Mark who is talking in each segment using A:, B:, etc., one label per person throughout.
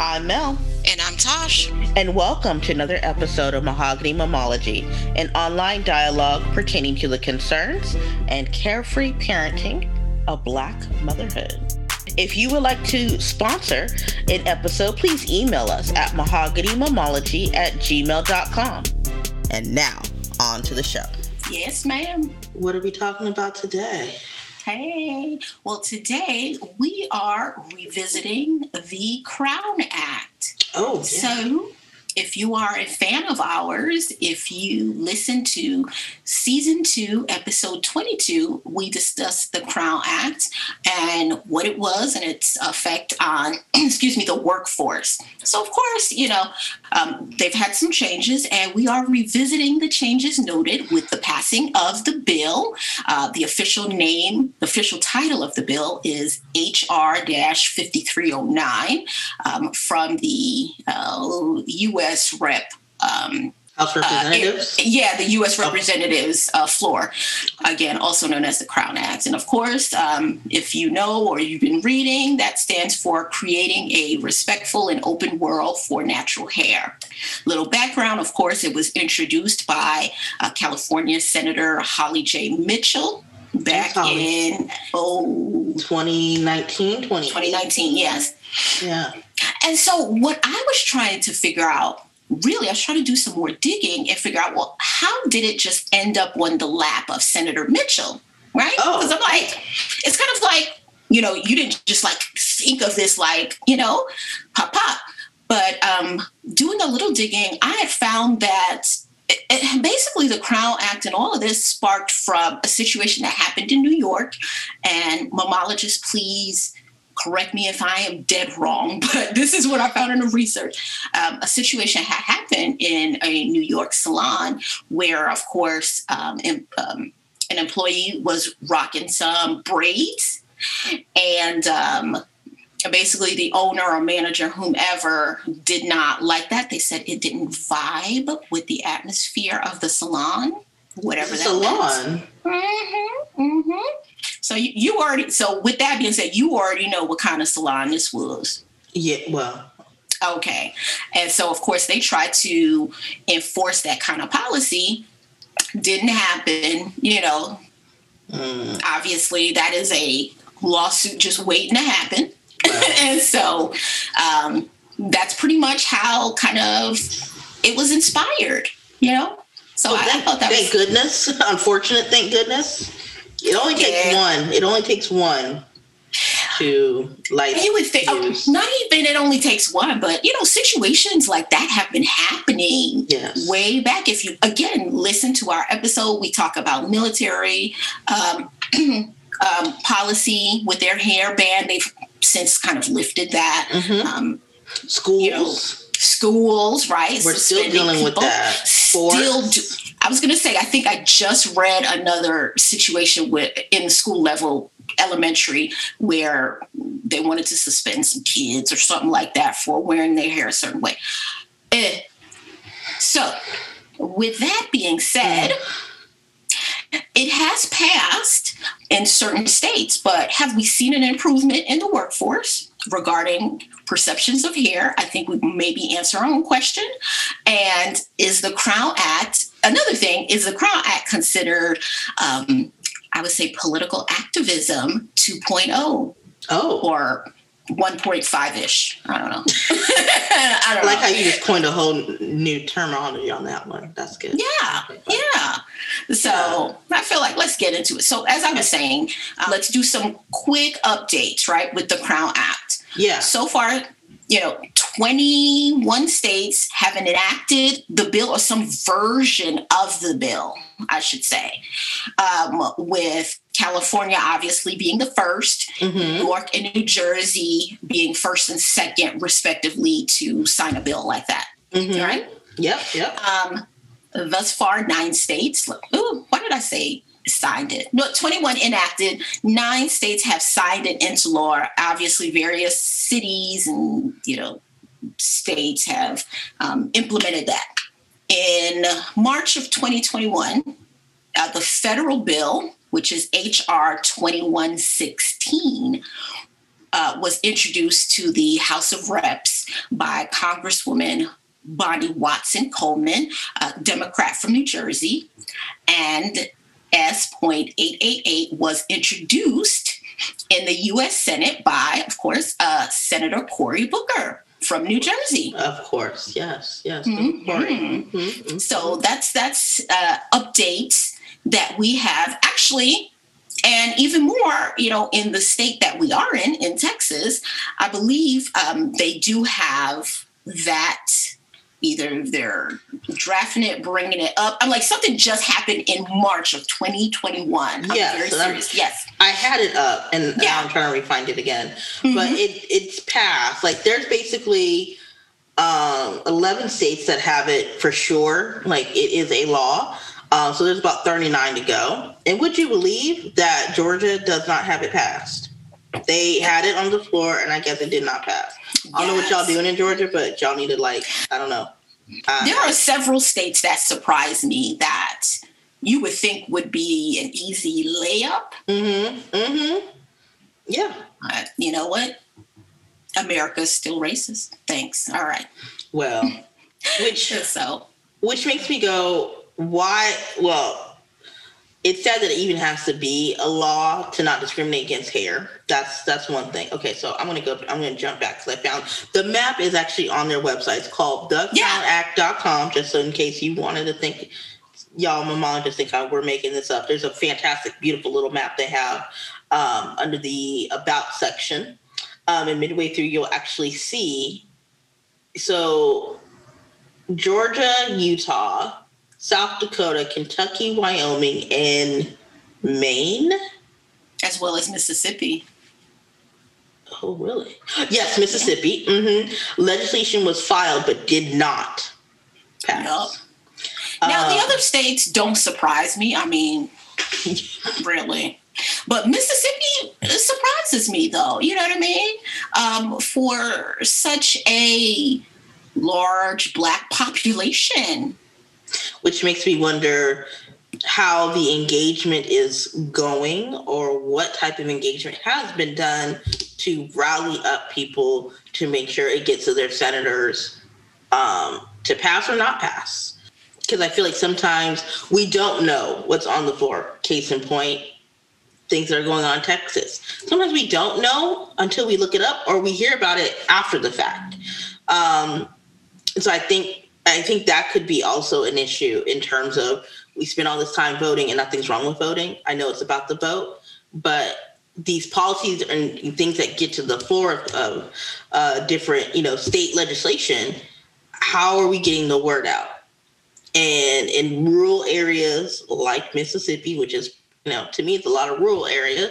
A: I'm Mel.
B: And I'm Tosh.
A: And welcome to another episode of Mahogany Momology, an online dialogue pertaining to the concerns and carefree parenting of Black motherhood. If you would like to sponsor an episode, please email us at mahoganymomology at gmail.com. And now, on to the show.
B: Yes, ma'am.
A: What are we talking about today?
B: Hey, well, today we are revisiting the Crown Act.
A: Oh, yeah.
B: so if you are a fan of ours, if you listen to season two, episode 22, we discussed the Crown Act and what it was and its effect on, excuse me, the workforce. So, of course, you know, um, they've had some changes and we are revisiting the changes noted with the passing of the bill. Uh, the official name, the official title of the bill is HR 5309 um, from the uh, U.S. Rep. Um,
A: House Representatives?
B: Uh, yeah, the U.S. Representatives uh, floor, again, also known as the Crown Act. And of course, um, if you know or you've been reading, that stands for Creating a Respectful and Open World for Natural Hair. Little background, of course, it was introduced by uh, California Senator Holly J. Mitchell back in oh
A: 2019
B: 2019 yes
A: yeah
B: and so what i was trying to figure out really i was trying to do some more digging and figure out well how did it just end up on the lap of senator mitchell right because
A: Oh.
B: i'm like it's kind of like you know you didn't just like think of this like you know pop pop but um doing a little digging i had found that it, it- basically the crown act and all of this sparked from a situation that happened in new york and momologists please correct me if I am dead wrong, but this is what I found in the research. Um, a situation had happened in a New York salon where, of course, um, em- um, an employee was rocking some braids, and um, basically the owner or manager, whomever, did not like that. They said it didn't vibe with the atmosphere of the salon, whatever that meant.
A: salon
B: Mm-hmm, mm-hmm. So you, you already so with that being said, you already know what kind of salon this was.
A: yeah well
B: Okay. And so of course they tried to enforce that kind of policy. Didn't happen, you know.
A: mm,
B: Obviously that is a lawsuit just waiting to happen.
A: Right.
B: and so um, that's pretty much how kind of it was inspired, you know? So
A: well,
B: I, I
A: thank,
B: thought that
A: thank
B: was
A: goodness unfortunate thank goodness it only takes one it only takes one to like
B: You would think, oh, not even it only takes one, but you know, situations like that have been happening
A: Yes.
B: way back. If you again listen to our episode, we talk about military um, um, policy with their hair ban. They've since kind of lifted that.
A: Mhm.
B: Um,
A: schools
B: you know, schools, right?
A: we're still dealing with
B: people.
A: That
B: Still, do, I was going to say, I think I just read another situation with in the school level, elementary, where they wanted to suspend some kids or something like that for wearing their hair a certain way. Eh. So, with that being said, it has passed in certain states, but have we seen an improvement in the workforce regarding perceptions of hair? I think we maybe answer our own question. And is the Crown Act, another thing, is the Crown Act considered, um, I would say, political activism 2.0
A: oh
B: or 1.5 ish? I don't know. I don't
A: like
B: know.
A: how you just coined a whole new terminology on that one that's good
B: Yeah, yeah. So I feel like let's get into it. So as I was saying, uh, let's do some quick updates, right, with the Crown Act.
A: Yeah
B: So far, you know, 21 states have enacted the bill or some version of the bill, I should say, um, with California obviously being the first,
A: Mhm.
B: New York and New Jersey being first and second, respectively, to sign a bill like that.
A: Mhm.
B: Right?
A: yep yep
B: Um, thus far, nine states. Ooh, why did I say signed it? No, 21 enacted. Nine states have signed it into law. Obviously, various cities and you know states have um, implemented that. In March of 2021, uh, the federal bill, which is HR 2116, uh, was introduced to the House of Reps by Congresswoman Bonnie Watson Coleman, a Democrat from New Jersey, and S.888 was introduced in the U.S. Senate by, of course, uh, Senator Cory Booker from New Jersey.
A: Of course, yes, yes.
B: Mm-hmm. Mm-hmm. So that's that's uh, updates that we have actually. And even more, you know, in the state that we are in, in Texas, I believe um, they do have that either they're drafting it, bringing it up. I'm like, something just happened in March of 2021.
A: yes, so yes. I had it up, and yeah. I'm trying to refind it again, mm-hmm. but it it's passed. Like, there's basically um, 11 states that have it for sure. Like, it is a law. Uh, so there's about 39 to go. And would you believe that Georgia does not have it passed? They had it on the floor, and I guess it did not pass. I don't know what y'all doing in Georgia, but y'all need to like, I don't know.
B: Uh, there are several states that surprise me that you would think would be an easy layup.
A: Mm-hmm. Mm-hmm. Yeah.
B: Uh, you know what? America's still racist. Thanks. All right.
A: Well, which
B: so
A: which makes me go, why? Well, it's sad that it even has to be a law to not discriminate against hair. That's that's one thing. Okay, so I'm gonna go. I'm gonna jump back because I found the map is actually on their website. It's called thecrownact.com. Just so in case you wanted to think, y'all, my mom just think we're making this up. There's a fantastic, beautiful little map they have um, under the about section, um, and midway through you'll actually see. So, Georgia, Utah South Dakota, Kentucky, Wyoming, and Maine.
B: As well as Mississippi.
A: Oh, really? Yes, Mississippi. Mm-hmm. Legislation was filed but did not pass.
B: Yep. Now, the other states don't surprise me. I mean, really. But Mississippi surprises me, though. You know what I mean? Um, for such a large Black population
A: which makes me wonder how the engagement is going or what type of engagement has been done to rally up people to make sure it gets to their senators um, to pass or not pass. Because I feel like sometimes we don't know what's on the floor. Case in point, things that are going on in Texas. Sometimes we don't know until we look it up or we hear about it after the fact. Um, so I think I think that could be also an issue in terms of we spend all this time voting and nothing's wrong with voting. I know it's about the vote, but these policies and things that get to the floor of, of uh, different, you know, state legislation, how are we getting the word out? And in rural areas like Mississippi, which is, you know, to me, it's a lot of rural area.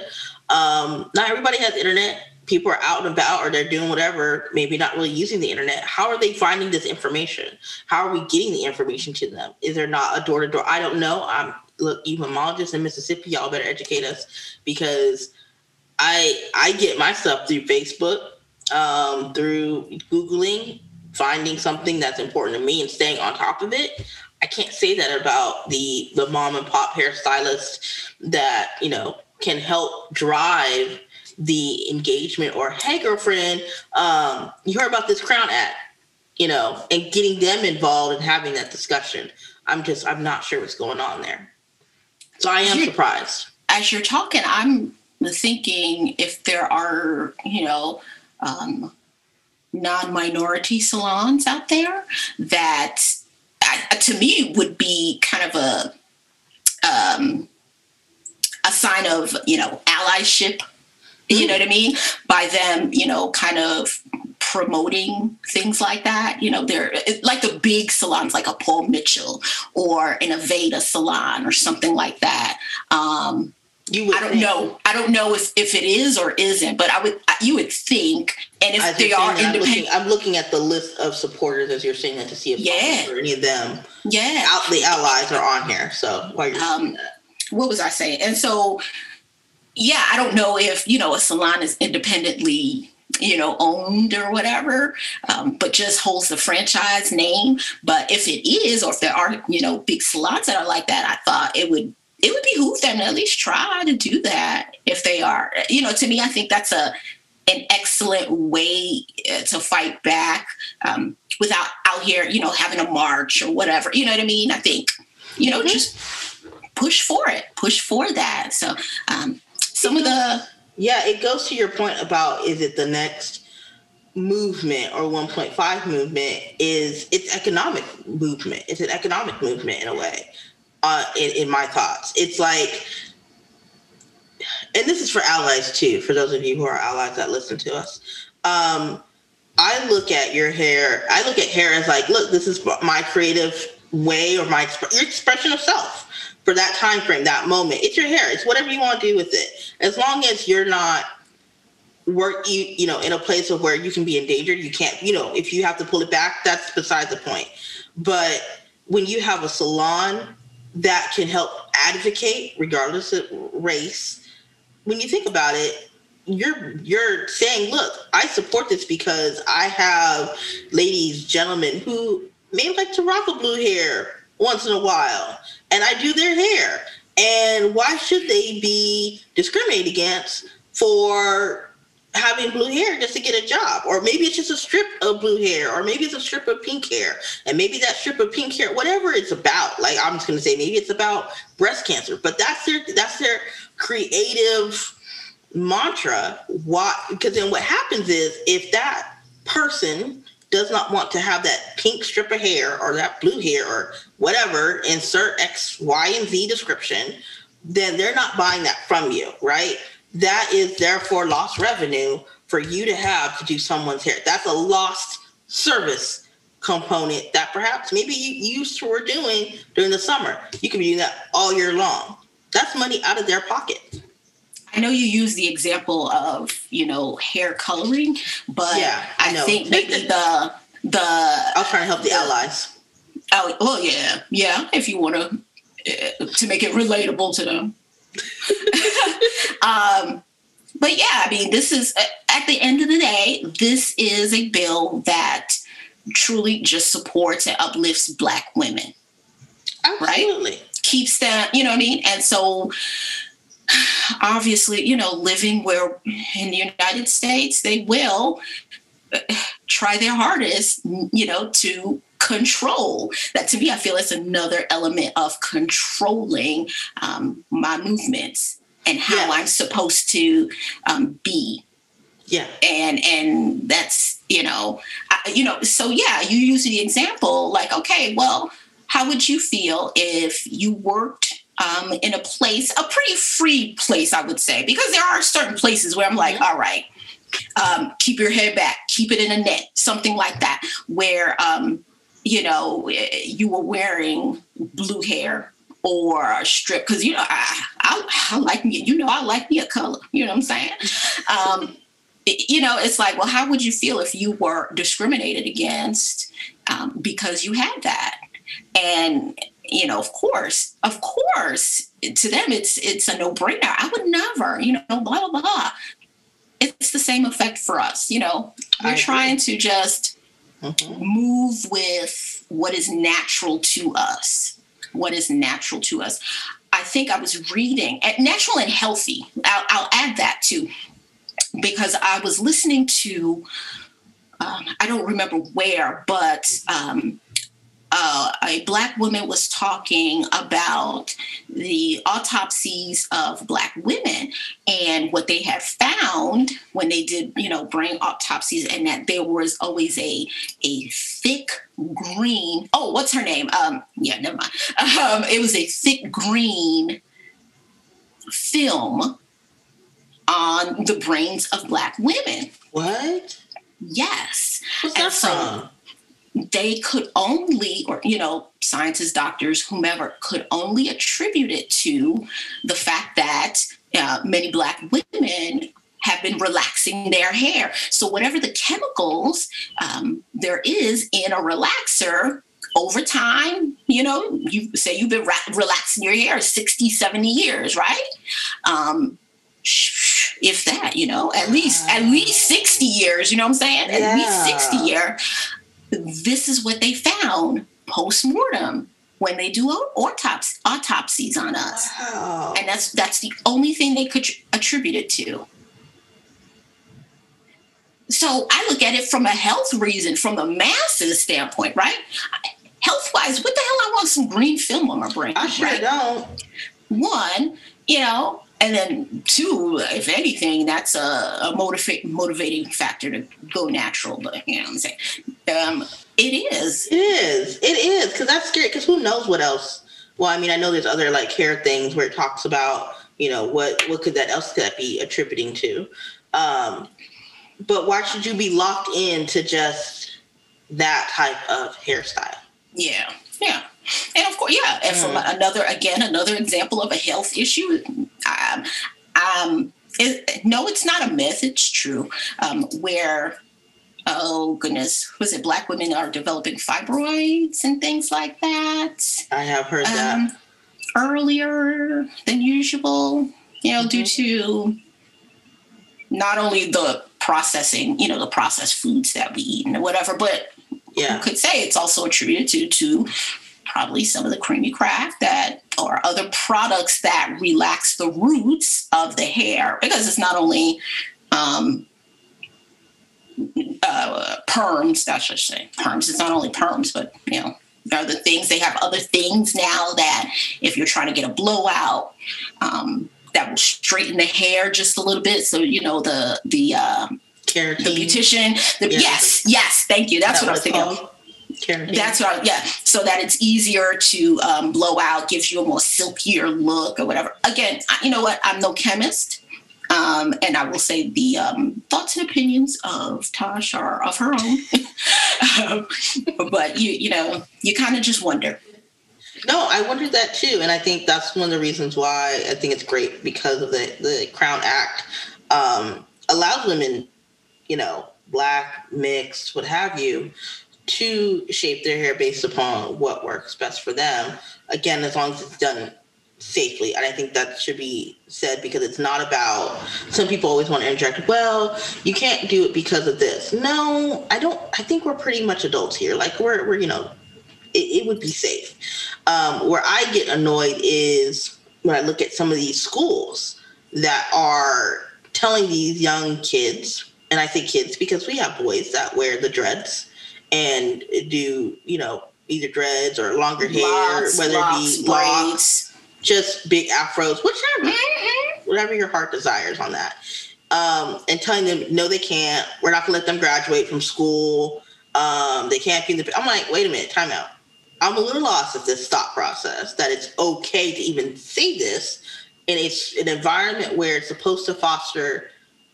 A: Um, not everybody has internet people are out and about or they're doing whatever, maybe not really using the internet. How are they finding this information? How are we getting the information to them? Is there not a door to door? I don't know. I'm look, you momologists in Mississippi, y'all better educate us because I I get my stuff through Facebook, um, through Googling, finding something that's important to me and staying on top of it. I can't say that about the the mom and pop hairstylist that, you know, can help drive the engagement or hey girlfriend um, you heard about this crown act you know and getting them involved and having that discussion. I'm just i'm not sure what's going on there. So i am surprised.
B: As you're talking i'm thinking if there are you know um, non-minority salons out there that uh, to me would be kind of a um, a sign of you know allyship you know what I mean? By them, you know, kind of promoting things like that. You know, they're like the big salons, like a Paul Mitchell or an Aveda salon or something like that. Um, you I don't think. know. I don't know if, if it is or isn't, but I would you would think, and if they are
A: independent, I'm looking, I'm looking, at the list of supporters as you're saying that to see if yeah. or any of them,
B: yeah,
A: out, the allies are on here. So um, that.
B: What was I saying? And so yeah, I don't know if, you know, a salon is independently you know owned or whatever um, but just holds the franchise name but if it is or if there are you know big salons that are like that i thought it would it would behoove them to at least try to do that if they are you know to me i think that's a an excellent way uh, to fight back um, without out here, you know, having a march or whatever. You know what I mean? I think, you know, mm-hmm. just push for it, push for that. So um, some of the
A: yeah, it goes to your point about is it the next movement or 1.5 movement is it's economic movement. It's an economic movement in a way. Uh, in, in my thoughts, it's like, and this is for allies too. For those of you who are allies that listen to us, um, I look at your hair. I look at hair as like, look, this is my creative way or my exp- your expression of self for that time frame, that moment. It's your hair. It's whatever you want to do with it. As long as you're not work you you know in a place of where you can be endangered, you can't, you know, if you have to pull it back, that's beside the point. But when you have a salon that can help advocate regardless of race, when you think about it, you're you're saying, look, I support this because I have ladies, gentlemen who may like to rock a blue hair once in a while and I do their hair. And why should they be discriminated against for having blue hair just to get a job? Or maybe it's just a strip of blue hair, or maybe it's a strip of pink hair, and maybe that strip of pink hair, whatever it's about. Like I'm just gonna say, maybe it's about breast cancer, but that's their that's their creative mantra. Why? Because then what happens is if that person does not want to have that pink strip of hair or that blue hair or whatever, insert X, Y, and Z description, then they're not buying that from you, right? That is therefore lost revenue for you to have to do someone's hair. That's a lost service component that perhaps maybe you used to were doing during the summer. You can be doing that all year long. That's money out of their pocket.
B: I know you use the example of you know hair coloring, but yeah, I, I think maybe the the
A: I'll try to help the, allies.
B: Oh, well, yeah, yeah. If you want to uh, to make it relatable to them. um, but yeah, I mean, this is at the end of the day, this is a bill that truly just supports and uplifts Black women.
A: Absolutely.
B: Right? Keeps them, you know what I mean? And so obviously, you know, living where in the United States, they will try their hardest, you know, to control. That to me, I feel is another element of controlling um, my movements and how yeah. I'm supposed to um, be.
A: Yeah.
B: And and that's you know, I, you know, so yeah, you use the example like, okay, well, how would you feel if you worked um, in a place, a pretty free place, I would say, because there are certain places where I'm like, mm-hmm. all right, um, keep your head back, keep it in a net, something like that, where, um, you know, you were wearing blue hair or a strip, because, you know, I, I, I, like me, you know, I like me a color, you know what I'm saying? Um, you know, it's like, well, how would you feel if you were discriminated against um, because you had that? And you know, of course, of course, to them it's it's a no-brainer. I would never, you know, blah blah blah. It's the same effect for us, you know. We're trying to just mm-hmm. move with what is natural to us. What is natural to us. I think I was reading at natural and healthy. I'll, I'll add that too, because I was listening to um, I don't remember where, but um, uh, a black woman was talking about the autopsies of black women and what they had found when they did you know brain autopsies and that there was always a a thick green oh what's her name? Um yeah never mind. Um, it was a thick green film on the brains of black women.
A: What?
B: Yes.
A: What's that so, from
B: they could only, or, you know, scientists, doctors, whomever, could only attribute it to the fact that uh, many Black women have been relaxing their hair. So, whatever the chemicals um, there is in a relaxer, over time, you know, you say you've been ra- relaxing your hair 60, 70 years, right? Um, if that, you know, at least at least 60 years, you know what I'm saying? At least 60 year this is what they found post mortem when they do autops- autopsies on us. Wow. And that's that's the only thing they could attribute it to. so I look at it from a health reason, from the masses standpoint, right? Health wise, what the hell? I want some green film on my brain.
A: I sure
B: right?
A: don't.
B: One, you know, and then two, if anything, that's a, a motivate, motivating factor to go natural. But you know what I'm saying? Um, it is.
A: It is. It is because that's scary. Because who knows what else? Well, I mean, I know there's other like hair things where it talks about you know what what could that else could that be attributing to um but why should you be locked into just that type of hairstyle
B: yeah yeah and of course yeah and from another again another example of a health issue um, um it, no it's not a myth it's true um, where oh goodness was it black women are developing fibroids and things like that
A: i have heard um, that
B: earlier than usual, you know, mm-hmm. due to not only the processing, you know, the processed foods that we eat and whatever, but yeah. you could say it's also attributed to, to probably some of the creamy crack that or other products that relax the roots of the hair because it's not only um, uh, perms, I should say perms. It's not only perms, but you know there are the things they have other things now that if you're trying to get a blowout um, that will straighten the hair just a little bit so you know the the uh, the beautician the, yeah. yes yes thank you that's that what i was thinking of. That's right. Yeah. So that it's easier to um, blow out, gives you a more silkier look or whatever. Again, I, you know what? I'm no chemist. Um, and I will say the um, thoughts and opinions of Tosh are of her own. um, but you, you know, you kind of just wonder.
A: No, I wondered that too, and I think that's one of the reasons why I think it's great because of the the Crown Act um, allows women, you know, black, mixed, what have you, to shape their hair based upon what works best for them. Again, as long as it's done safely. And I think that should be said because it's not about some people always want to interject, well, you can't do it because of this. No, I don't I think we're pretty much adults here. Like we're we're, you know, it, it would be safe. Um, where I get annoyed is when I look at some of these schools that are telling these young kids, and I say kids because we have boys that wear the dreads and do, you know, either dreads or longer hair,
B: lots,
A: whether
B: lots,
A: it be locks, just big afros, whichever, mm-hmm. whatever your heart desires on that. Um, and telling them no, they can't. We're not gonna let them graduate from school. Um, they can't be in the. I'm like, wait a minute, time out. I'm a little lost at this thought process that it's okay to even say this in a, an environment where it's supposed to foster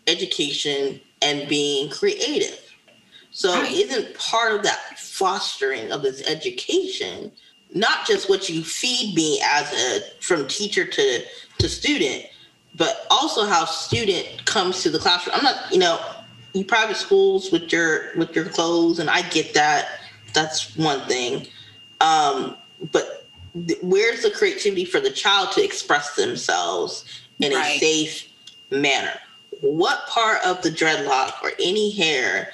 A: education and being creative. So, right. isn't part of that fostering of this education not just what you feed me as a from teacher to to student, but also how student comes to the classroom. I'm not, you know, you private schools with your with your clothes, and I get that. That's one thing. Um, but th- where's the creativity for the child to express themselves in right. a safe manner? What part of the dreadlock or any hair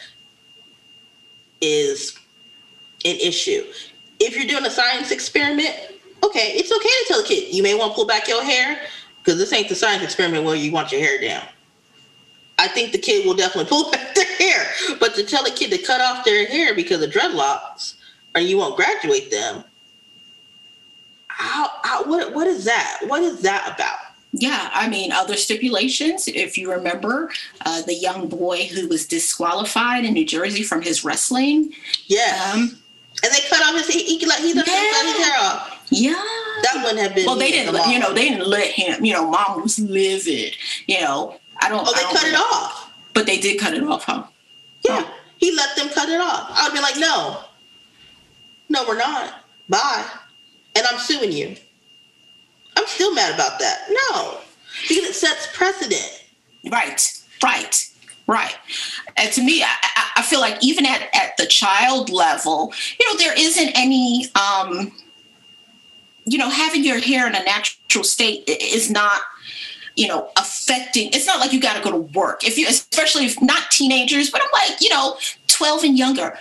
A: is an issue? if you're doing a science experiment, okay, it's okay to tell a kid you may want to pull back your hair because this ain't the science experiment where you want your hair down. I think the kid will definitely pull back their hair, but to tell a kid to cut off their hair because of dreadlocks or you won't graduate them, how, how what what is that? What is that about?
B: Yeah, I mean, other stipulations. If you remember, uh, the young boy who was disqualified in New Jersey from his wrestling.
A: Yeah. Um, and they cut off his he, he like he yeah. cut his hair off.
B: Yeah.
A: That wouldn't have been.
B: Well, they didn't. Let, you know, they didn't let him. You know, mom was livid. You know, I don't.
A: Oh, they
B: don't
A: cut it off.
B: But they did cut it off, huh?
A: Yeah, oh. he let them cut it off. I would be like, no, no, we're not. Bye. And I'm suing you. I'm still mad about that. No, because it sets precedent.
B: Right. Right. Right. And to me, I, I feel like even at, at the child level, you know, there isn't any, um, you know, having your hair in a natural state is not, you know, affecting. It's not like you got to go to work. If you, especially if not teenagers, but I'm like, you know, 12 and younger,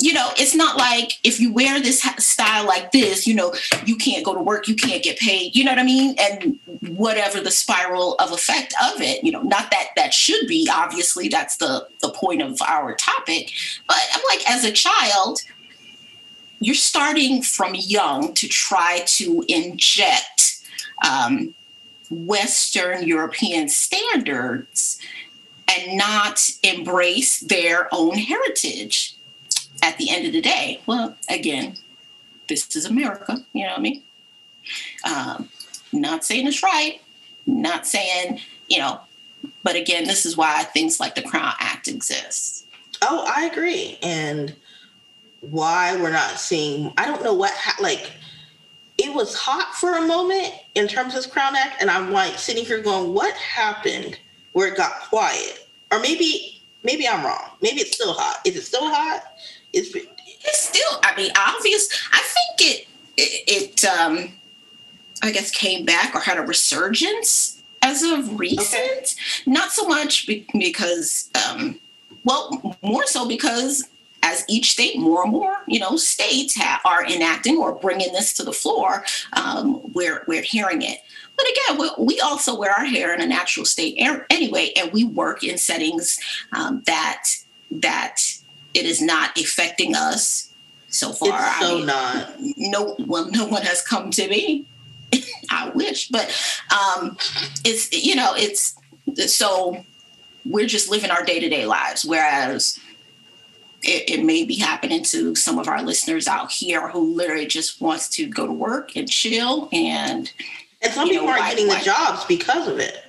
B: you know, it's not like if you wear this style like this, you know, you can't go to work, you can't get paid, you know what I mean? And whatever the spiral of effect of it, you know, not that that should be, obviously, that's the, the point of our topic. But I'm like, as a child, you're starting from young to try to inject um, Western European standards and not embrace their own heritage at the end of the day, well, again, this is America, you know what I mean? Um, not saying it's right, not saying, you know, but again, this is why things like the Crown Act exists.
A: Oh, I agree. And why we're not seeing, I don't know what, ha- like, it was hot for a moment in terms of Crown Act. And I'm like sitting here going, what happened where it got quiet? Or maybe, maybe I'm wrong. Maybe it's still hot. Is it still hot?
B: It's it's still. I mean, obvious. I think it it, it um, I guess came back or had a resurgence as of recent. Okay. Not so much because, um, well, more so because as each state, more and more, you know, states ha- are enacting or bringing this to the floor, um, we're we're hearing it. But again, we, we, also wear our hair in a natural state anyway, and we work in settings um, that that it is not affecting us so far.
A: It's so I not.
B: No, well, no one has come to me. I wish, but um, it's you know it's so we're just living our day to day lives, whereas it, it, may be happening to some of our listeners out here who literally just wants to go to work and chill and.
A: And some people know, aren't getting the jobs because of it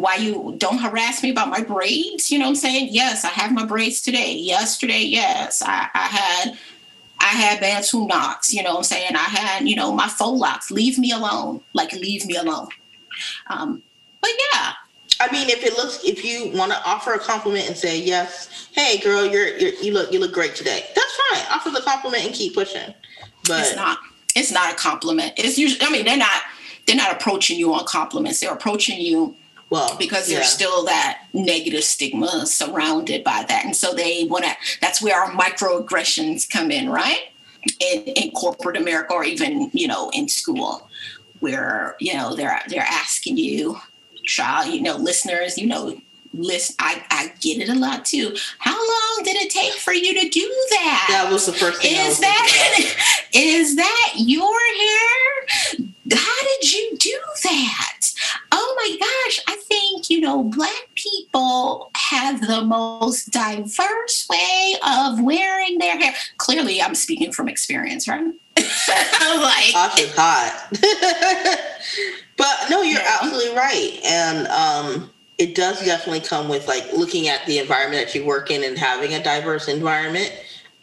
B: why you don't harass me about my braids. You know what I'm saying? Yes, I have my braids today. Yesterday, yes, I, I had I had Bantu knots, you know what I'm saying? I had, you know, my faux locks. Leave me alone. Like leave me alone. Um, but yeah.
A: I mean, if it looks, if you want to offer a compliment and say yes, hey girl, you're, you're you look you look great today. That's fine. Offer the compliment and keep pushing. But
B: it's not. It's not a compliment. It's usually. I mean, they're not. They're not approaching you on compliments. They're approaching you
A: well,
B: because there's yeah. still that negative stigma surrounded by that. And so they want to, that's where our microaggressions come in, right? In, in corporate America or even, you know, in school where, you know, they're, they're asking you, child, you know, listeners, you know, list I, I get it a lot too. How long did it take for you to do that?
A: That was the first thing.
B: Is that is that your hair? How did you do that? Oh my gosh, I think, you know, Black people have the most diverse way of wearing their hair. Clearly, I'm speaking from experience, right?
A: like, hot. but no, you're yeah. absolutely right. And um, it does definitely come with like looking at the environment that you work in and having a diverse environment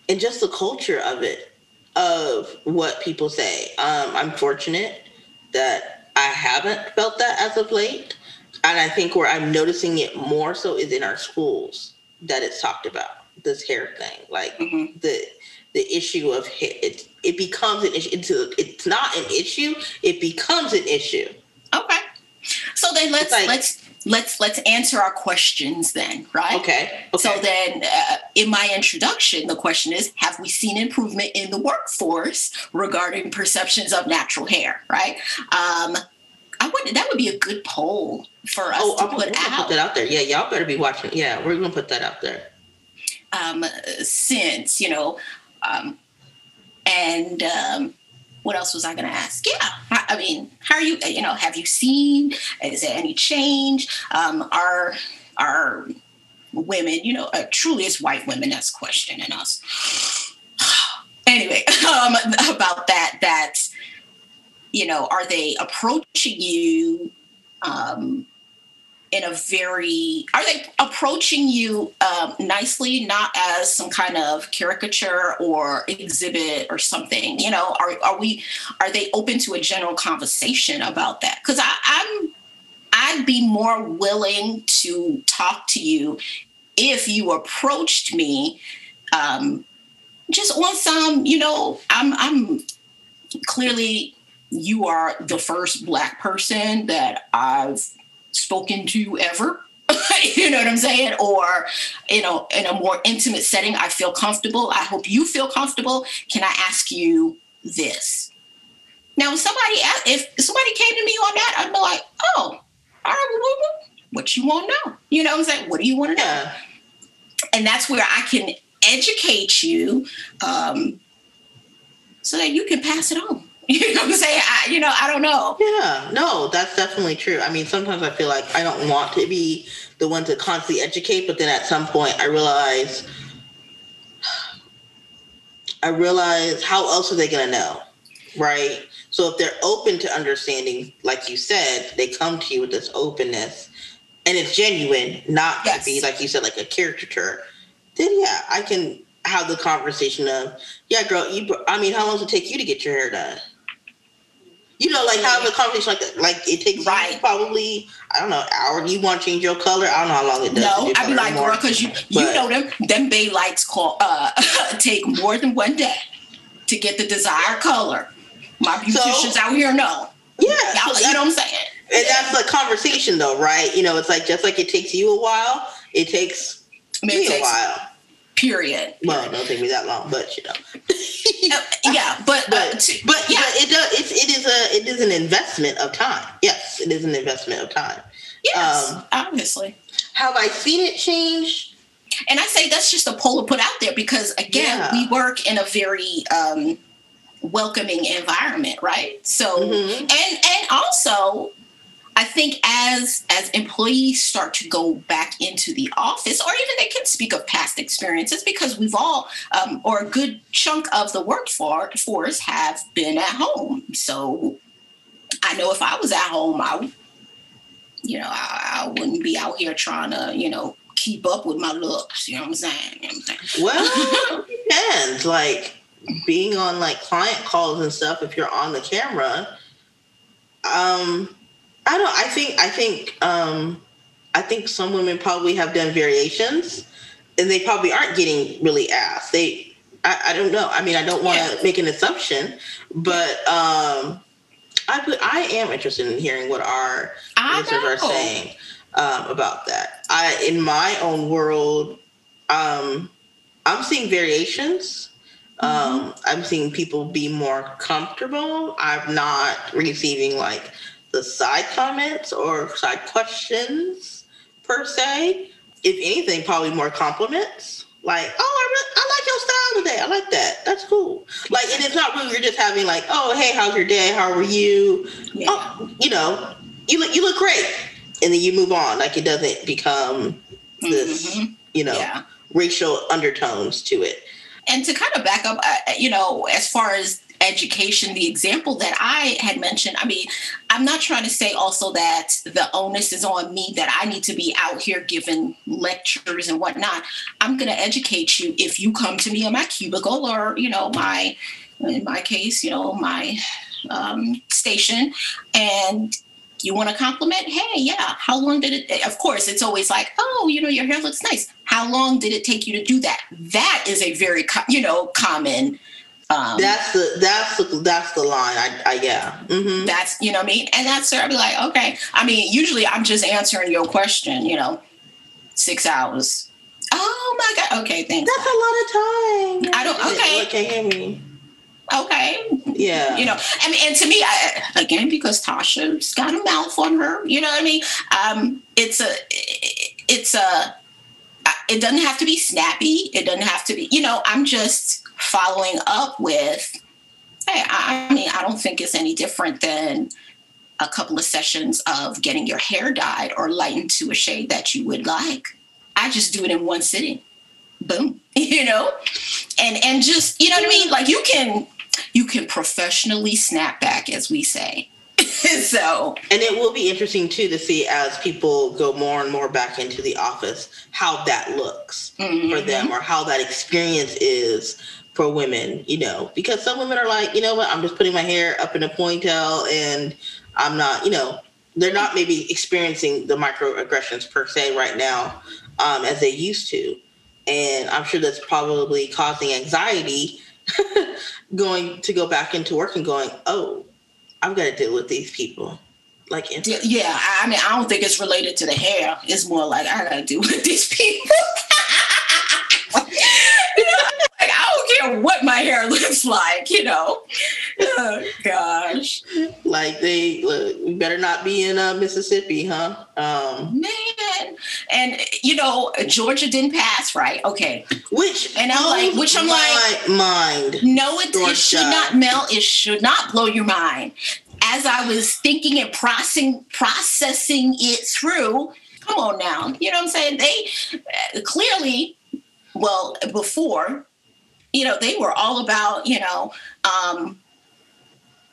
A: and just the culture of it, of what people say. Um, I'm fortunate that I haven't felt that as of late. And I think where I'm noticing it more so is in our schools that it's talked about this hair thing, like mm-hmm. the the issue of hair. It it becomes an issue. It's, a, it's not an issue. It becomes an issue.
B: Okay. So then let's like, let's let's let's answer our questions then right?
A: Okay,
B: okay. so then uh, in my introduction the question is have we seen improvement in the workforce regarding perceptions of natural hair right? Um i would that would be a good poll for us oh, to I'll put,
A: out. put that out there. Yeah y'all better be watching. Yeah we're gonna put that out there.
B: Um since you know um and um what else was I going to ask? Yeah, I, I, mean, how are you? You know, have you seen? Is there any change? Um, are are women? You know, uh, truly, it's white women that's questioning us. anyway, um, about that. That you know, are they approaching you? Um, in a very are they approaching you um, nicely? Not as some kind of caricature or exhibit or something you know? Are, are we are they open to a general conversation about that? Because i'm i'd be more willing to talk to you if you approached me um, just on some you know i'm i'm clearly you are the first black person that i've spoken to ever. you know what I'm saying? Or, you know, in a more intimate setting, I feel comfortable. I hope you feel comfortable. Can I ask you this? Now, if somebody if somebody came to me on that, I'd be like, oh, all right, what you want to know? You know what I'm saying? What do you want to know? And that's where I can educate you um, so that you can pass it on. You know what I'm saying? I, you know, I don't know.
A: Yeah, no, that's definitely true. I mean, sometimes I feel like I don't want to be the one to constantly educate, but then at some point I realize, I realize how else are they going to know, right? So if they're open to understanding, like you said, they come to you with this openness, and it's genuine, not yes. to be like you said, like a caricature. Then yeah, I can have the conversation of, yeah, girl, you. I mean, how long does it take you to get your hair done? You know, like have a conversation like that. Like it takes right. probably I don't know hour. You want to change your color? I don't know how long it does.
B: No, I'd be like, girl, because you you but, know them them bay lights call uh take more than one day to get the desired color. My beauticians so, out here know.
A: Yeah,
B: so you know what I'm saying.
A: And yeah. that's the conversation, though, right? You know, it's like just like it takes you a while, it takes me it takes, a while.
B: Period.
A: Well, it don't take me that long, but you know.
B: uh, yeah, but
A: but uh, to, but yeah, but it does. It's, it is a it is an investment of time. Yes, it is an investment of time.
B: Yes, um, obviously.
A: Have I seen it change?
B: And I say that's just a poll to put out there because again, yeah. we work in a very um, welcoming environment, right? So mm-hmm. and and also I think as as employees start to go back into the office, or even they can speak of past experiences, because we've all, um, or a good chunk of the workforce have been at home. So I know if I was at home, I, you know, I, I wouldn't be out here trying to, you know, keep up with my looks. You know what I'm saying? You know what I'm saying?
A: Well, depends. Like being on like client calls and stuff. If you're on the camera, um I don't. I think. I think. Um, I think some women probably have done variations, and they probably aren't getting really asked. They. I, I don't know. I mean, I don't want to yeah. make an assumption, but um, I I am interested in hearing what our listeners are saying um, about that. I in my own world, um, I'm seeing variations. Mm-hmm. Um, I'm seeing people be more comfortable. I'm not receiving like the side comments or side questions per se. If anything, probably more compliments. Like, oh, I, really, I like your style today. I like that. That's cool. Like, and it's not rude. you're just having like, oh, hey, how's your day? How are you? Yeah. Oh, you know, you look you look great, and then you move on. Like, it doesn't become this, mm-hmm. you know, yeah. racial undertones to it.
B: And to kind of back up, uh, you know, as far as education, the example that I had mentioned, I mean, I'm not trying to say also that the onus is on me that I need to be out here giving lectures and whatnot. I'm going to educate you if you come to me in my cubicle or, you know, my, in my case, you know, my um, station and you want to compliment hey yeah how long did it of course it's always like oh you know your hair looks nice how long did it take you to do that that is a very you know common
A: um, that's the that's the that's the line. I, I yeah.
B: Mm-hmm. That's you know what I mean, and that's I'd be like, okay. I mean, usually I'm just answering your question. You know, six hours. Oh my god. Okay, thanks.
A: That's a lot of time.
B: I don't. Okay.
A: Can't hear me.
B: Okay.
A: Yeah.
B: You know, I mean, and to me, I, again, because Tasha's got a mouth on her. You know what I mean? Um, it's a, it's a. It doesn't have to be snappy. It doesn't have to be. You know, I'm just following up with, hey, I mean, I don't think it's any different than a couple of sessions of getting your hair dyed or lightened to a shade that you would like. I just do it in one sitting. Boom. You know? And and just, you know what I mean? Like you can you can professionally snap back as we say. so
A: and it will be interesting too to see as people go more and more back into the office how that looks mm-hmm. for them or how that experience is for women, you know, because some women are like, you know what, I'm just putting my hair up in a ponytail and I'm not, you know, they're not maybe experiencing the microaggressions per se right now um, as they used to. And I'm sure that's probably causing anxiety going to go back into work and going, oh, I've got to deal with these people. Like
B: yeah, I mean, I don't think it's related to the hair. It's more like I gotta deal with these people. like What my hair looks like, you know. Oh gosh.
A: Like they look, better not be in uh, Mississippi, huh? Um
B: Man. And you know, Georgia didn't pass, right? Okay.
A: Which
B: and I'm like, which I'm like
A: mind.
B: No, it, it should not melt, it should not blow your mind. As I was thinking and processing processing it through, come on now. You know what I'm saying? They uh, clearly well before you know they were all about you know um,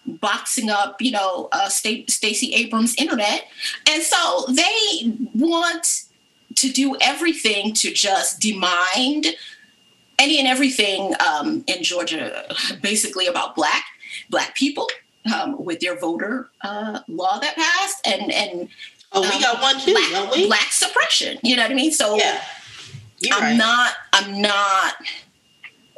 B: boxing up you know uh, Stacey Abrams internet and so they want to do everything to just demind any and everything um, in Georgia basically about black black people um, with their voter uh, law that passed and and
A: oh we got one too
B: black, black suppression you know what I mean so
A: yeah
B: you're I'm right. not. I'm not.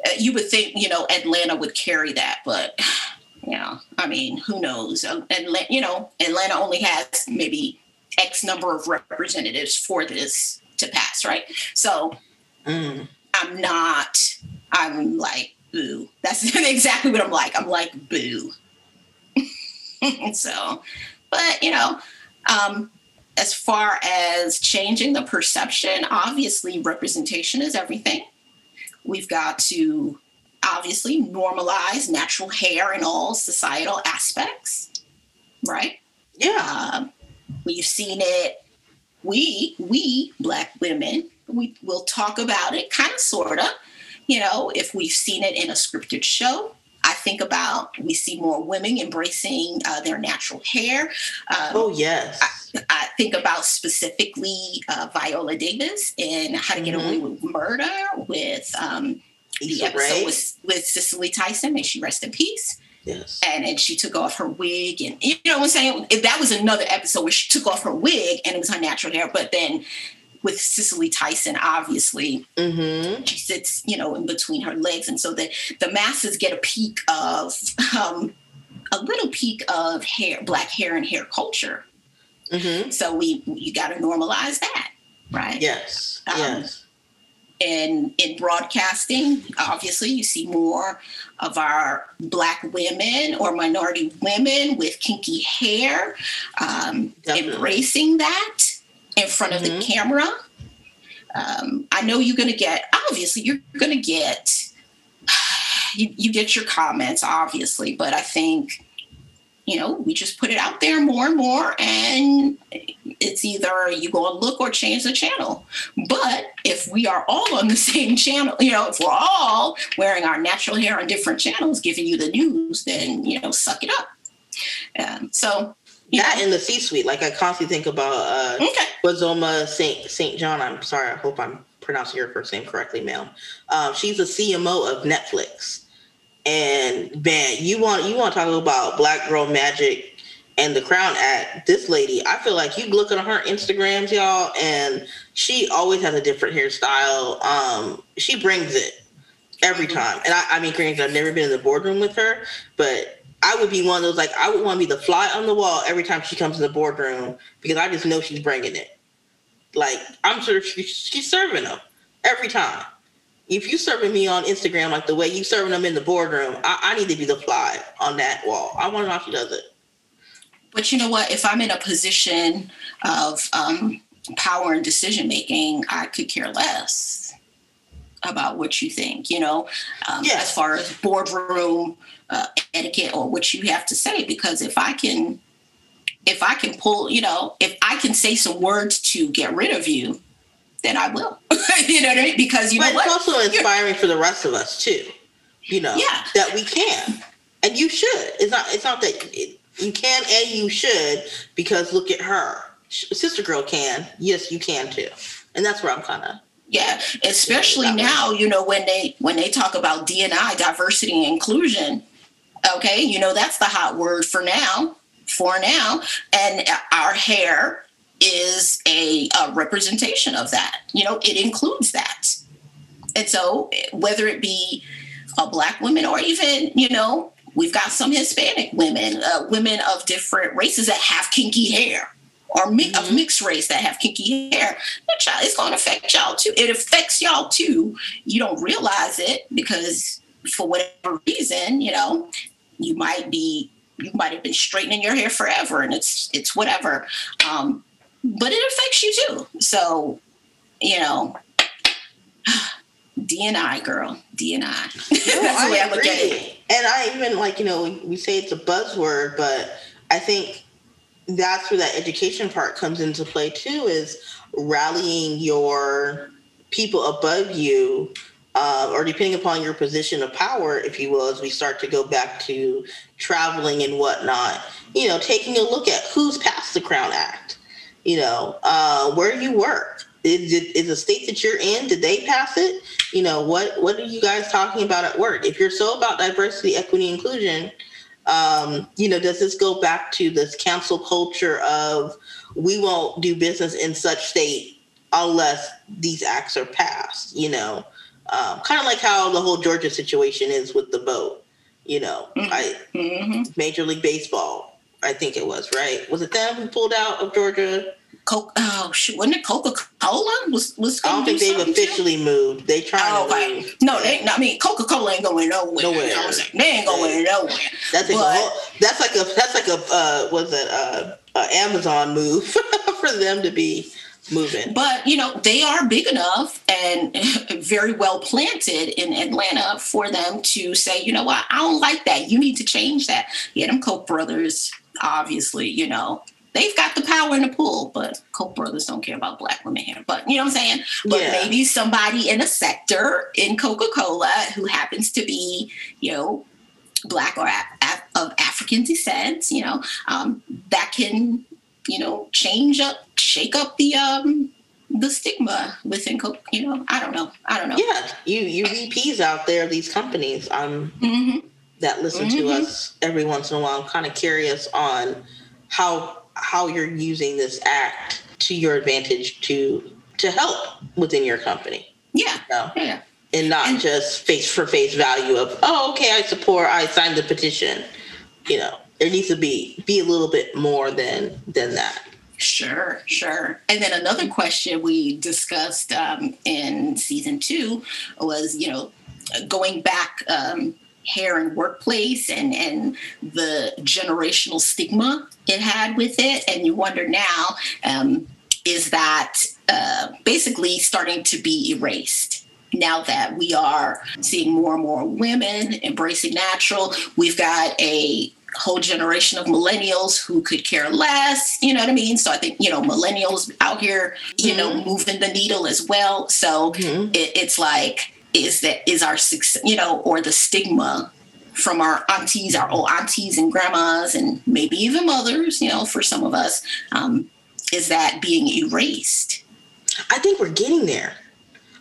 B: Uh, you would think you know Atlanta would carry that, but yeah, I mean, who knows? And um, you know, Atlanta only has maybe X number of representatives for this to pass, right? So mm. I'm not. I'm like boo. That's exactly what I'm like. I'm like boo. so, but you know, um, as far as changing the perception, obviously representation is everything. We've got to obviously normalize natural hair in all societal aspects, right?
A: Yeah.
B: We've seen it. We, we black women, we will talk about it kind of, sort of. You know, if we've seen it in a scripted show, think about we see more women embracing uh, their natural hair.
A: Um, oh yes.
B: I, I, think about specifically uh, Viola Davis and How to Get mm-hmm. Away with Murder with um, the episode with, with Cicely Tyson. and she rest in peace.
A: Yes.
B: And and she took off her wig, and you know what I'm saying. That was another episode where she took off her wig, and it was her natural hair. But then with Cicely Tyson, obviously, mm-hmm. she sits, you know, in between her legs, and so the the masses get a peek of um, a little peek of hair, black hair and hair culture. Mm-hmm. So we you got to normalize that, right?
A: Yes. Um, yes.
B: And in broadcasting, obviously, you see more of our Black women or minority women with kinky hair, um, embracing that in front of mm-hmm. the camera. Um, I know you're going to get, obviously, you're going to get, you, you get your comments, obviously, but I think, you know, we just put it out there more and more, and it's either you go and look or change the channel. But if we are all on the same channel, you know, if we're all wearing our natural hair on different channels, giving you the news, then, you know, suck it up. Um, so
A: that in the C-suite. Like I constantly think about uh okay. Bozoma Saint Saint John. I'm sorry. I hope I'm pronouncing your first name correctly, ma'am. Um, she's the CMO of Netflix, and man, you want you want to talk about Black Girl Magic and the Crown Act. This lady, I feel like you look at her Instagrams, y'all, and she always has a different hairstyle. Um, she brings it every mm-hmm. time, and I, I mean, granted, I've never been in the boardroom with her, but I would be one of those like I would want to be the fly on the wall every time she comes in the boardroom because I just know she's bringing it. Like I'm sure she, she's serving them every time. If you serving me on Instagram like the way you serving them in the boardroom, I, I need to be the fly on that wall. I want to know how she does it.
B: But you know what? If I'm in a position of um, power and decision making, I could care less about what you think. You know, um, yes. as far as boardroom uh, etiquette or what you have to say because if i can if i can pull you know if i can say some words to get rid of you then i will you know what i mean because you
A: but
B: know what?
A: it's also inspiring You're, for the rest of us too you know
B: yeah.
A: that we can and you should it's not it's not that it, you can and you should because look at her sister girl can yes you can too and that's where i'm kind of
B: yeah especially now you know when they when they talk about dni diversity and inclusion Okay, you know, that's the hot word for now, for now. And our hair is a, a representation of that. You know, it includes that. And so, whether it be a black woman or even, you know, we've got some Hispanic women, uh, women of different races that have kinky hair or mi- mm-hmm. of mixed race that have kinky hair. Child, it's going to affect y'all too. It affects y'all too. You don't realize it because for whatever reason, you know, you might be you might have been straightening your hair forever and it's it's whatever. Um, but it affects you too. So, you know, DNI girl, DNI.
A: No, That's the way I, I look at it. And I even like, you know, we say it's a buzzword, but I think that's where that education part comes into play too is rallying your people above you uh, or depending upon your position of power, if you will, as we start to go back to traveling and whatnot, you know, taking a look at who's passed the Crown Act, you know, uh, where you work. Is, is the state that you're in, did they pass it? You know, what, what are you guys talking about at work? If you're so about diversity, equity, inclusion, um, you know, does this go back to this cancel culture of we won't do business in such state unless these acts are passed, you know? Um, kind of like how the whole Georgia situation is with the vote. You know, mm-hmm. I mm-hmm. Major League Baseball, I think it was right. Was it them who pulled out of Georgia?
B: Coke, oh shoot, wasn't it Coca Cola? Was was
A: I don't think they've officially
B: too?
A: moved. They trying oh,
B: okay. to. No, they. I mean, Coca Cola ain't going nowhere. Nowhere. You know they ain't going nowhere.
A: That's like a that's like a that's like a uh, was it uh, uh, Amazon move for them to be moving.
B: But you know, they are big enough and very well planted in Atlanta for them to say, you know what, I don't like that. You need to change that. Yeah, them Koch brothers, obviously, you know, they've got the power in the pool, but Koch brothers don't care about black women here. But you know what I'm saying? But yeah. maybe somebody in a sector in Coca-Cola who happens to be, you know, black or af- of African descent, you know, um, that can you know, change up, shake up the um the stigma within Coke. you know i don't know i don't know
A: yeah you you vps out there these companies um mm-hmm. that listen mm-hmm. to us every once in a while i'm kind of curious on how how you're using this act to your advantage to to help within your company
B: yeah you know? yeah
A: and not and, just face for face value of oh okay i support i signed the petition you know there needs to be be a little bit more than than that.
B: Sure, sure. And then another question we discussed um, in season two was, you know, going back um, hair and workplace and and the generational stigma it had with it, and you wonder now, um, is that uh, basically starting to be erased? now that we are seeing more and more women embracing natural, we've got a whole generation of millennials who could care less, you know what I mean? So I think, you know, millennials out here, you mm-hmm. know, moving the needle as well. So mm-hmm. it, it's like, is that is our success, you know, or the stigma from our aunties, our old aunties and grandmas, and maybe even mothers, you know, for some of us, um, is that being erased?
A: I think we're getting there.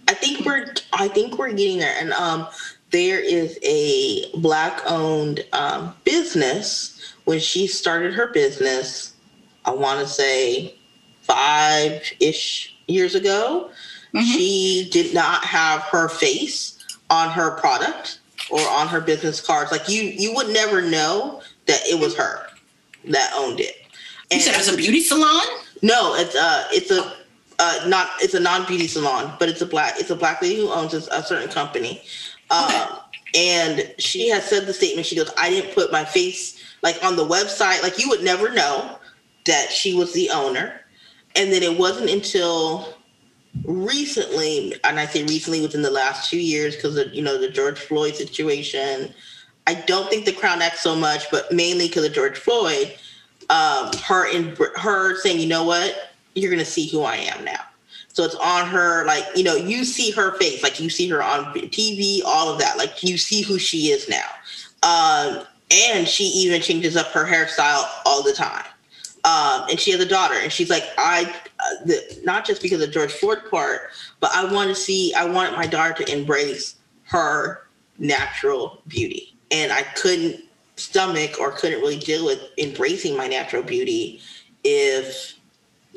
A: I think we're I think we're getting there. And um there is a black owned um, business. When she started her business, I want to say five ish years ago, mm-hmm. she did not have her face on her product or on her business cards. Like you, you would never know that it was her that owned it.
B: And you said it was a beauty salon?
A: No, it's uh, it's a uh, not it's a non beauty salon, but it's a black it's a black lady who owns a, a certain company. Um, and she has said the statement. She goes, "I didn't put my face like on the website. Like you would never know that she was the owner." And then it wasn't until recently, and I say recently within the last two years, because of you know the George Floyd situation. I don't think the Crown Act so much, but mainly because of George Floyd. Um, her in her saying, "You know what? You're to see who I am now." So it's on her, like, you know, you see her face, like you see her on TV, all of that. Like you see who she is now. Um, and she even changes up her hairstyle all the time. Um, and she has a daughter, and she's like, I, uh, the, not just because of George Floyd part, but I want to see, I want my daughter to embrace her natural beauty. And I couldn't stomach or couldn't really deal with embracing my natural beauty if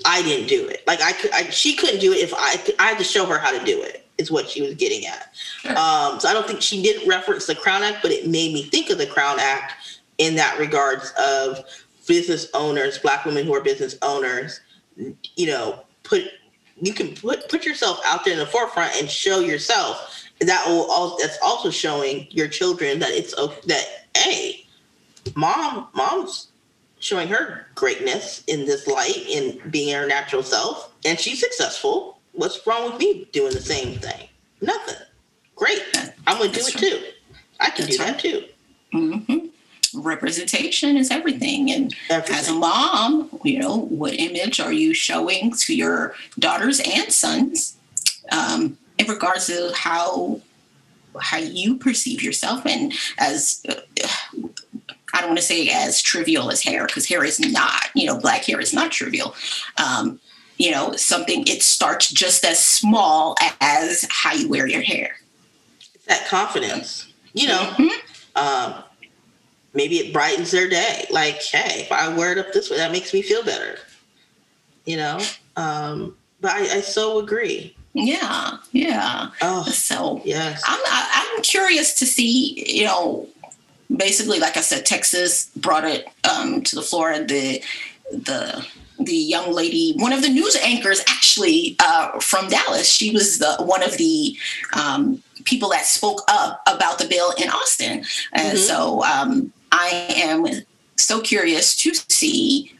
A: I didn't do it. Like I could, I, she couldn't do it if I, I had to show her how to do it. is what she was getting at. Um, so I don't think she didn't reference the Crown Act, but it made me think of the Crown Act in that regards of business owners, black women who are business owners, you know, put you can put put yourself out there in the forefront and show yourself. That will also that's also showing your children that it's that hey, mom, mom's showing her greatness in this light in being her natural self, and she's successful. What's wrong with me doing the same thing? Nothing. Great. I'm gonna do it too. I can that's do right. that too.
B: Mm-hmm representation is everything. And everything. as a mom, you know, what image are you showing to your daughters and sons um, in regards to how how you perceive yourself and as uh, I don't want to say as trivial as hair because hair is not, you know, black hair is not trivial. Um, you know, something it starts just as small as how you wear your hair.
A: That confidence, you know. Mm-hmm. Um, maybe it brightens their day. Like, hey, if I wear it up this way, that makes me feel better. You know? Um, but I, I so agree.
B: Yeah, yeah. Oh, so yes, I'm I'm curious to see. You know, basically, like I said, Texas brought it um, to the floor. The the the young lady, one of the news anchors, actually uh, from Dallas. She was the one of the um, people that spoke up about the bill in Austin, and mm-hmm. so um, I am so curious to see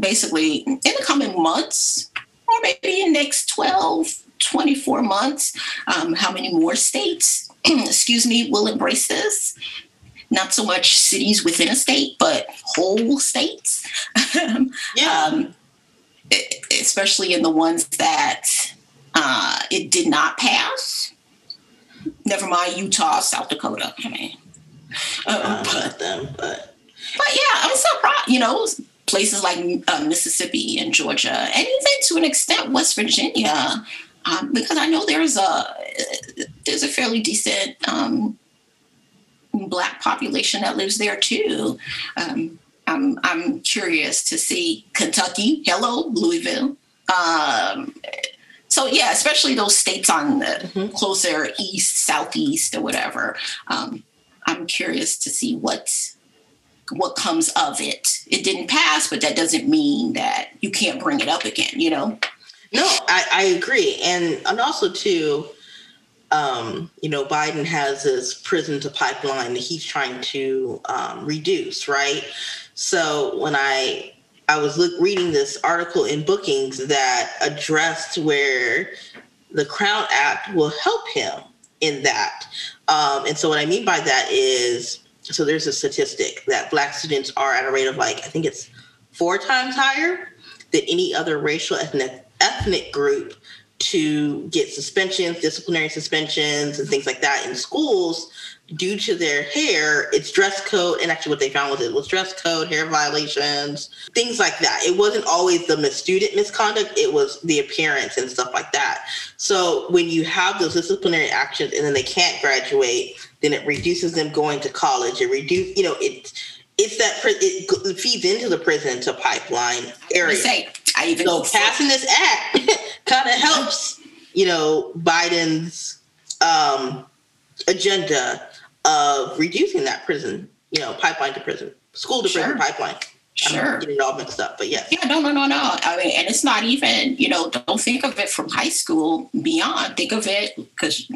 B: basically in the coming months or maybe in next 12 24 months um, how many more states excuse me will embrace this. Not so much cities within a state but whole states. Yeah. um, especially in the ones that uh, it did not pass. Never mind utah south dakota i mean
A: uh, but them, but
B: but yeah, I'm so proud. You know, places like uh, Mississippi and Georgia, and even to an extent West Virginia, um, because I know there's a there's a fairly decent um, black population that lives there too. Um, I'm I'm curious to see Kentucky. Hello, Louisville. Um, so yeah, especially those states on the mm-hmm. closer east, southeast, or whatever. I'm curious to see what what comes of it. It didn't pass, but that doesn't mean that you can't bring it up again, you know?
A: No, I, I agree. And and also too, um, you know, Biden has this prison to pipeline that he's trying to um, reduce, right? So when I I was look, reading this article in Brookings that addressed where the Crown Act will help him in that. Um, and so what I mean by that is, so there's a statistic that black students are at a rate of like, I think it's four times higher than any other racial ethnic ethnic group to get suspensions, disciplinary suspensions, and things like that in schools due to their hair, it's dress code. And actually, what they found was it was dress code, hair violations, things like that. It wasn't always the student misconduct, it was the appearance and stuff like that. So when you have those disciplinary actions and then they can't graduate, then it reduces them going to college. It reduce, you know, it it's that it feeds into the prison to pipeline area.
B: Say, I even
A: so passing this act kind of helps, you know, Biden's um, agenda of reducing that prison, you know, pipeline to prison, school to prison pipeline.
B: Sure.
A: I'm getting it all mixed up, but yes.
B: Yeah, no, no, no, no. I mean, and it's not even, you know, don't think of it from high school beyond. Think of it because,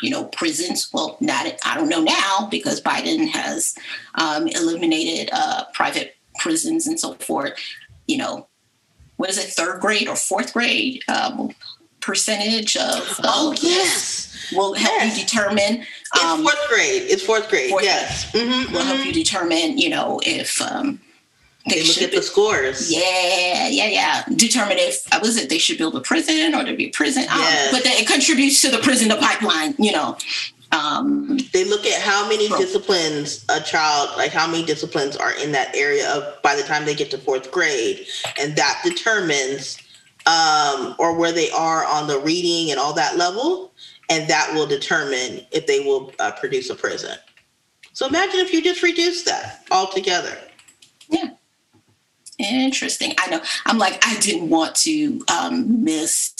B: you know, prisons, well, not, I don't know now because Biden has um, eliminated uh, private prisons and so forth. You know, what is it, third grade or fourth grade um, percentage of.
A: oh, yes
B: will help yes. you determine.
A: Um, it's fourth grade. It's fourth grade. Fourth yes.
B: Grade. Mm-hmm, will mm-hmm. help you determine, you know, if um,
A: they, they look at the scores.
B: Yeah, yeah, yeah. Determine if uh, was it they should build a prison or there be a prison. Um, yes. but that it contributes to the prison the pipeline. You know. Um,
A: they look at how many disciplines a child, like how many disciplines are in that area of by the time they get to fourth grade, and that determines um, or where they are on the reading and all that level and that will determine if they will uh, produce a prison. So imagine if you just reduce that altogether.
B: Yeah. Interesting. I know. I'm like, I didn't want to um, miss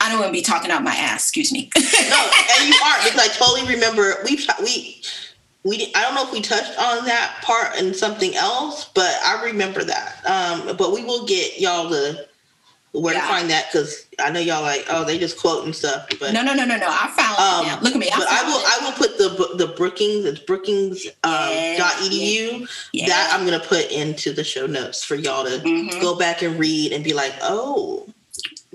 B: I don't want to be talking out my ass. Excuse me.
A: no, and you aren't because I totally remember we we we I don't know if we touched on that part and something else, but I remember that. Um, but we will get y'all the where yeah. to find that because I know y'all like oh they just quote and stuff. But
B: no, no, no, no, no. I found um, it. Now. Look at me. I
A: but I will. It. I will put the the Brookings. It's Brookings um, dot edu. That I'm gonna put into the show notes for y'all to mm-hmm. go back and read and be like, oh.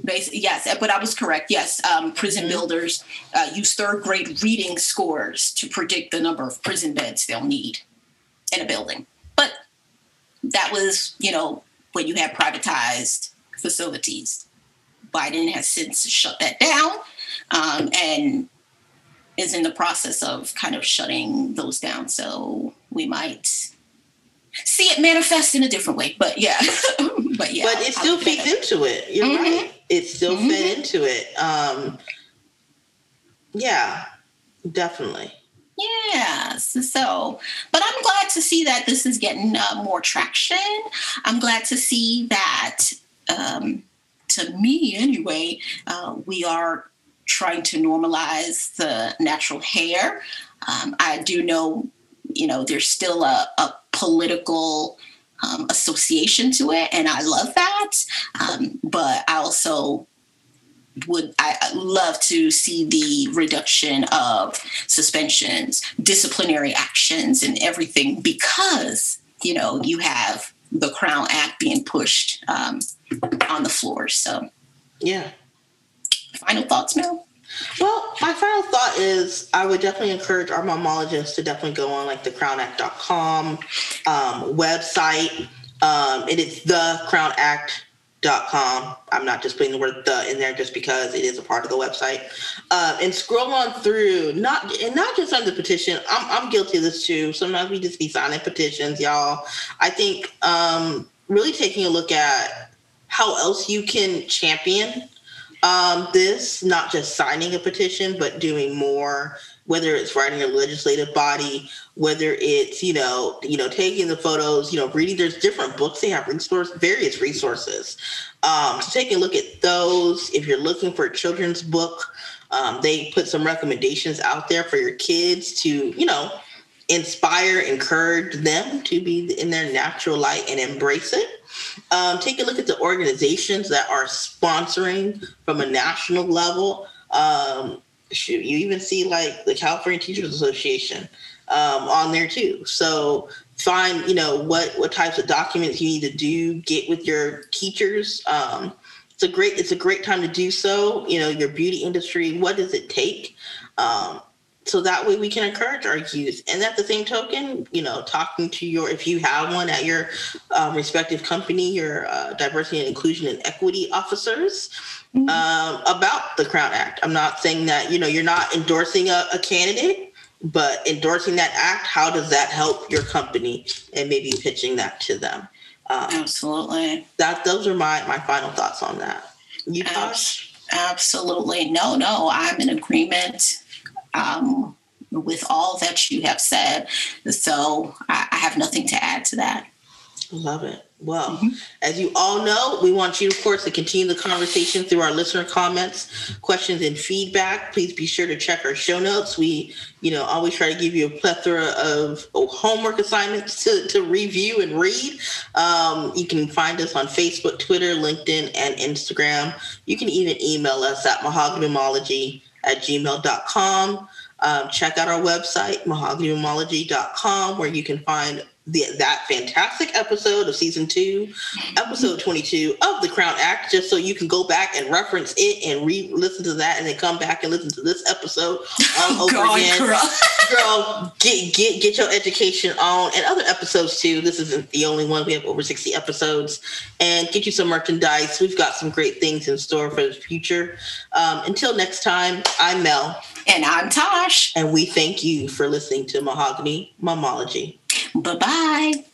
B: Yes, but I was correct. Yes, um, prison mm-hmm. builders uh, use third grade reading scores to predict the number of prison beds they'll need in a building. But that was, you know, when you had privatized facilities. Biden has since shut that down um, and is in the process of kind of shutting those down. So we might see it manifest in a different way. But yeah,
A: but yeah. But it still feeds into it. You're mm-hmm. right. It still mm-hmm. fed into it. Um, yeah, definitely.
B: Yes. So, but I'm glad to see that this is getting uh, more traction. I'm glad to see that um, to me anyway, uh, we are trying to normalize the natural hair. Um, I do know, you know, there's still a, a political um, association to it, and I love that. Um, but I also would I love to see the reduction of suspensions, disciplinary actions, and everything because you know you have the Crown Act being pushed um, on the floor. So,
A: yeah.
B: Final thoughts, Mel?
A: Well, my final thought is I would definitely encourage our momologists to definitely go on like the crownact.com um, website. Um, it is the Crown Act. I'm not just putting the word the in there just because it is a part of the website. Uh, and scroll on through, not and not just on the petition. I'm I'm guilty of this too. Sometimes we just be signing petitions, y'all. I think um, really taking a look at how else you can champion um, this, not just signing a petition, but doing more whether it's writing a legislative body, whether it's you know you know taking the photos, you know reading. There's different books they have resource various resources. Um, so taking a look at those. If you're looking for a children's book, um, they put some recommendations out there for your kids to you know inspire, encourage them to be in their natural light and embrace it. Um, take a look at the organizations that are sponsoring from a national level. Um, shoot, you even see like the California Teachers Association um, on there too. So find, you know, what what types of documents you need to do, get with your teachers. Um, it's a great it's a great time to do so. You know, your beauty industry, what does it take? Um, so that way we can encourage our youth. And at the same token you know talking to your if you have one at your um, respective company your uh, diversity and inclusion and equity officers mm-hmm. um, about the crown act. I'm not saying that you know you're not endorsing a, a, candidate but endorsing that act how does that help your company? And maybe pitching that to them.
B: Um, absolutely.
A: that those are my my final thoughts on that. You
B: Tosh? absolutely. No no i'm in agreement um, with all that you have said. So I, I have nothing to add to that.
A: Love it. Well, mm-hmm. as you all know, we want you, of course, to continue the conversation through our listener comments, questions, and feedback. Please be sure to check our show notes. We, you know, always try to give you a plethora of homework assignments to, to review and read. Um, you can find us on Facebook, Twitter, LinkedIn, and Instagram. You can even email us at mahoganymomology at gmail.com. Um, check out our website, mahoganymomology.com, where you can find the, that fantastic episode of season two, episode 22 of the Crown Act, just so you can go back and reference it and re listen to that and then come back and listen to this episode um, over God, again. Girl. girl, get, get, get your education on and other episodes too. This isn't the only one. We have over 60 episodes and get you some merchandise. We've got some great things in store for the future. Um, until next time, I'm Mel.
B: And I'm Tosh.
A: And we thank you for listening to Mahogany Momology.
B: Bye bye.